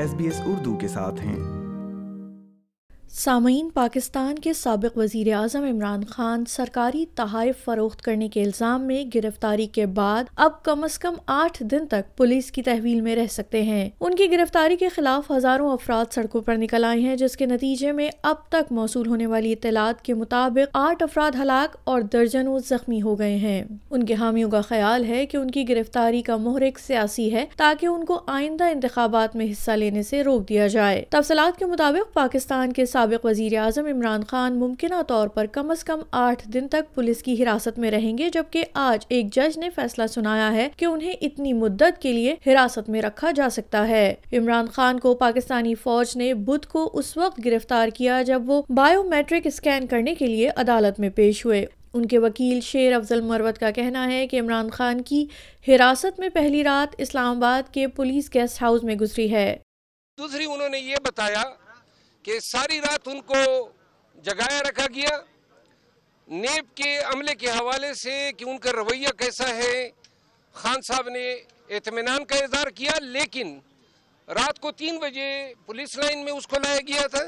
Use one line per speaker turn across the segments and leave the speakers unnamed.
S B S Urdu کے ساتھ ہیں۔
سامعین، پاکستان کے سابق وزیر اعظم عمران خان سرکاری تحائف فروخت کرنے کے الزام میں گرفتاری کے بعد اب کم از کم آٹھ دن تک پولیس کی تحویل میں رہ سکتے ہیں۔ ان کی گرفتاری کے خلاف ہزاروں افراد سڑکوں پر نکل آئے ہیں، جس کے نتیجے میں اب تک موصول ہونے والی اطلاعات کے مطابق آٹھ افراد ہلاک اور درجنوں زخمی ہو گئے ہیں۔ ان کے حامیوں کا خیال ہے کہ ان کی گرفتاری کا محرک سیاسی ہے تاکہ ان کو آئندہ انتخابات میں حصہ لینے سے روک دیا جائے۔ تفصیلات کے مطابق پاکستان کے سابق سابق وزیر اعظم عمران خان ممکنہ طور پر کم از کم آٹھ دن تک پولیس کی حراست میں رہیں گے، جبکہ آج ایک جج نے فیصلہ سنایا ہے کہ انہیں اتنی مدت کے لیے حراست میں رکھا جا سکتا ہے۔ عمران خان کو پاکستانی فوج نے بدھ کو اس وقت گرفتار کیا جب وہ بایو میٹرک اسکین کرنے کے لیے عدالت میں پیش ہوئے۔ ان کے وکیل شیر افضل مروت کا کہنا ہے کہ عمران خان کی حراست میں پہلی رات اسلام آباد کے پولیس گیسٹ ہاؤس میں گزری ہے۔
دوسری انہوں نے یہ بتایا کہ ساری رات ان کو جگایا رکھا گیا۔ نیب کے عملے کے حوالے سے کہ ان کا رویہ کیسا ہے، خان صاحب نے اطمینان کا اظہار کیا، لیکن رات کو تین بجے پولیس لائن میں اس کو لایا گیا تھا۔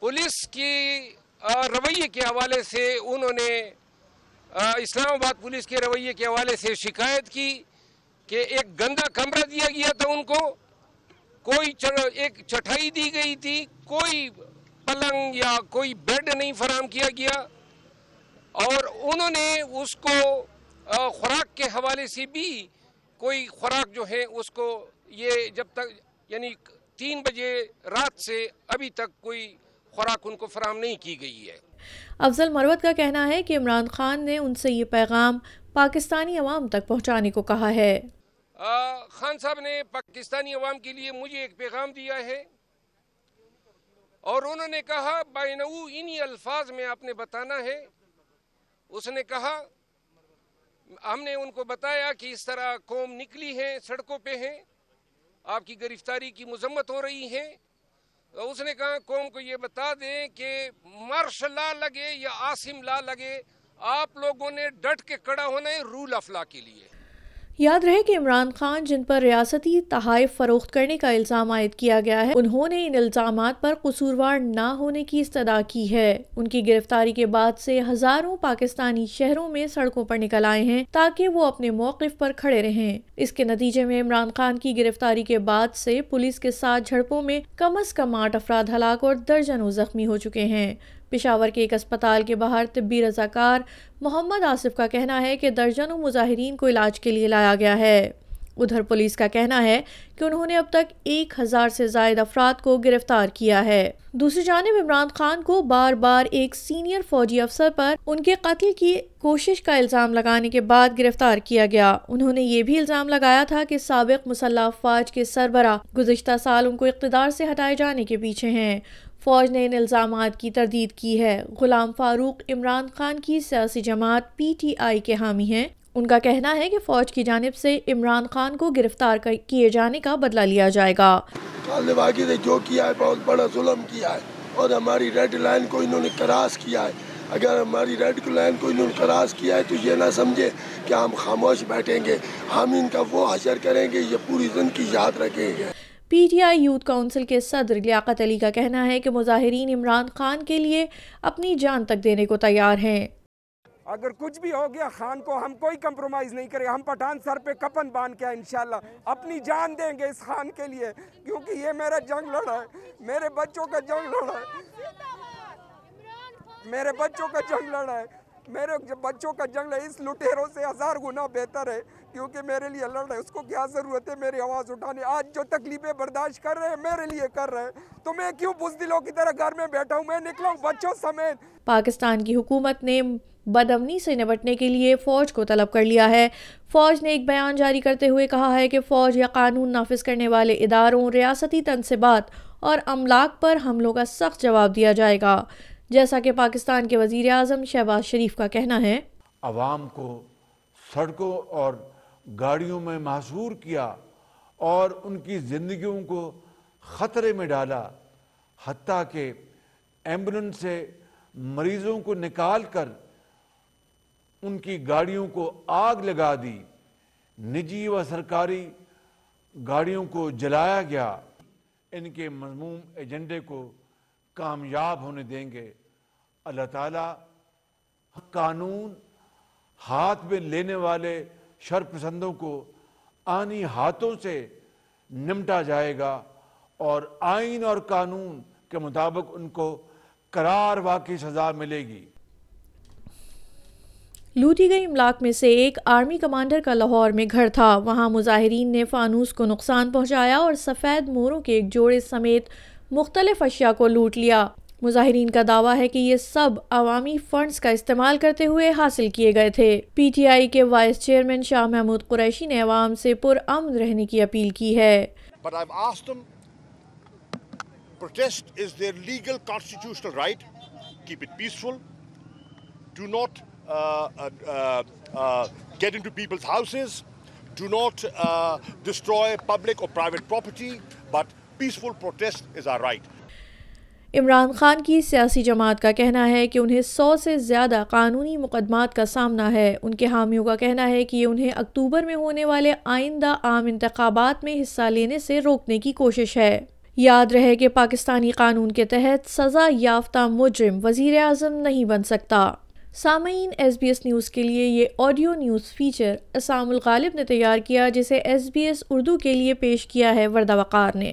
پولیس کی رویے کے حوالے سے انہوں نے اسلام آباد پولیس کے رویے کے حوالے سے شکایت کی کہ ایک گندا کمرہ دیا گیا تھا ان کو۔ کوئی ایک چٹھائی دی گئی تھی، کوئی پلنگ یا کوئی بیڈ نہیں فراہم کیا گیا۔ اور انہوں نے اس کو خوراک کے حوالے سے بھی کوئی خوراک جو ہے، اس کو یہ جب تک یعنی تین بجے رات سے ابھی تک کوئی خوراک ان کو فراہم نہیں کی گئی ہے۔
افضل مروت کا کہنا ہے کہ عمران خان نے ان سے یہ پیغام پاکستانی عوام تک پہنچانے کو کہا ہے۔
خان صاحب نے پاکستانی عوام کے لیے مجھے ایک پیغام دیا ہے اور انہوں نے کہا بائنو انہی الفاظ میں آپ نے بتانا ہے۔ اس نے کہا، ہم نے ان کو بتایا کہ اس طرح قوم نکلی ہے، سڑکوں پہ ہیں آپ کی گرفتاری کی مذمت ہو رہی ہے۔ اس نے کہا، قوم کو یہ بتا دیں کہ مرش لا لگے یا آسم لا لگے، آپ لوگوں نے ڈٹ کے کڑا ہونا ہے رول آف لا کے لیے۔
یاد رہے کہ عمران خان، جن پر ریاستی تحائف فروخت کرنے کا الزام عائد کیا گیا ہے، انہوں نے ان الزامات پر قصوروار نہ ہونے کی استدا کی ہے۔ ان کی گرفتاری کے بعد سے ہزاروں پاکستانی شہروں میں سڑکوں پر نکل آئے ہیں تاکہ وہ اپنے موقف پر کھڑے رہیں۔ اس کے نتیجے میں عمران خان کی گرفتاری کے بعد سے پولیس کے ساتھ جھڑپوں میں کم از کم آٹھ افراد ہلاک اور درجنوں زخمی ہو چکے ہیں۔ پشاور کے ایک اسپتال کے باہر طبی رضاکار محمد آصف کا کہنا ہے کہ درجنوں مظاہرین کو علاج کے لیے لایا گیا ہے۔ ادھر پولیس کا کہنا ہے کہ انہوں نے اب تک ایک ہزار سے زائد افراد کو گرفتار کیا ہے۔ دوسری جانب عمران خان کو بار بار ایک سینئر فوجی افسر پر ان کے قتل کی کوشش کا الزام لگانے کے بعد گرفتار کیا گیا۔ انہوں نے یہ بھی الزام لگایا تھا کہ سابق مسلح افواج کے سربراہ گزشتہ سال ان کو اقتدار سے ہٹائے جانے کے پیچھے ہیں۔ فوج نے ان الزامات کی تردید کی ہے۔ غلام فاروق عمران خان کی سیاسی جماعت پی ٹی آئی کے حامی ہیں۔ ان کا کہنا ہے کہ فوج کی جانب سے عمران خان کو گرفتار کیے جانے کا بدلہ لیا جائے گا۔
نے جو کیا ہے، بہت بڑا ظلم کیا ہے اور ہماری ریڈ لائن کو انہوں نے کراس کیا ہے۔ اگر ہماری ریڈ لائن کو انہوں نے کراس کیا ہے تو یہ نہ سمجھے کہ ہم خاموش بیٹھیں گے۔ ہم ان کا وہ حشر کریں گے، یہ پوری زندگی یاد رکھیں گے۔
P T I youth council کے صدر لیاقت علی کا کہنا ہے کہ مظاہرین عمران خان کے لیے اپنی جان تک دینے کو تیار ہیں۔
اگر کچھ بھی ہو گیا، خان کو ہم کوئی کمپرومائز نہیں کریں، ہم پٹھان سر پہ کپن باندھ کے انشاءاللہ اپنی جان دیں گے اس خان کے لیے، کیونکہ یہ میرا جنگ لڑا ہے۔ میرے بچوں کا جنگ لڑا ہے۔ میرے بچوں کا جنگ لڑا ہے۔ میرے بچوں کا جنگ لڑا ہے۔ اس لٹیروں سے ہزار گنا بہتر ہے۔ کیونکہ میرے لیے لڑ رہے اس کو کیا ضرورت ہے میری آواز اٹھانے؟ آج جو تکلیفیں برداشت کر رہے ہیں میرے لیے کر رہے ہیں۔ تو میں کیوں بزدلوں کی طرح گھر میں بیٹھا ہوں؟ میں نکلا ہوں بچوں سمیت۔
پاکستان کی حکومت نے بدمنی سے نبٹنے کے لیے فوج کو طلب کر لیا ہے۔ فوج نے ایک بیان جاری کرتے ہوئے کہا ہے کہ فوج یا قانون نافذ کرنے والے اداروں ریاستی تنصبات اور املاک پر حملوں کا سخت جواب دیا جائے گا۔ جیسا کہ پاکستان کے وزیر اعظم شہباز شریف کا کہنا ہے۔
عوام کو سڑکوں اور گاڑیوں میں محصور کیا اور ان کی زندگیوں کو خطرے میں ڈالا، حتیٰ کہ ایمبولنس سے مریضوں کو نکال کر ان کی گاڑیوں کو آگ لگا دی۔ نجی و سرکاری گاڑیوں کو جلایا گیا۔ ان کے مضموم ایجنڈے کو کامیاب ہونے دیں گے۔ اللہ تعالیٰ قانون ہاتھ میں لینے والے شر پسندوں کو آنی ہاتھوں سے نمٹا جائے گا اور آئین اور قانون کے مطابق ان کو قرار واقعی سزا ملے گی۔
لوٹی گئی املاک میں سے ایک آرمی کمانڈر کا لاہور میں گھر تھا۔ وہاں مظاہرین نے فانوس کو نقصان پہنچایا اور سفید موروں کے ایک جوڑے سمیت مختلف اشیاء کو لوٹ لیا۔ مظاہرین کا دعویٰ ہے کہ یہ سب عوامی فنڈز کا استعمال کرتے ہوئے حاصل کیے گئے تھے پی ٹی آئی کے وائس چیئرمین شاہ محمود قریشی نے عوام سے پرامن رہنے کی اپیل کی ہے
But I've asked them, protest is their legal constitutional right. Keep it peaceful. Do not uh, uh, uh, uh, get into people's houses. Do not uh, destroy public or private property. But peaceful protest is our right.
Imran Khan کی سیاسی جماعت کا کہنا ہے کہ انہیں سو سے زیادہ قانونی مقدمات کا سامنا ہے۔ ان کے حامیوں کا کہنا ہے کہ یہ انہیں اکتوبر میں ہونے والے آئندہ عام انتخابات میں حصہ لینے سے روکنے کی کوشش ہے۔ یاد رہے کہ پاکستانی قانون کے تحت سزا یافتہ مجرم وزیر اعظم نہیں بن سکتا۔ سامعین، ایس بی ایس نیوز کے لیے یہ آڈیو نیوز فیچر اسام الغالب نے تیار کیا، جسے ایس بی ایس اردو کے لیے پیش کیا ہے، وردہ وقار نے۔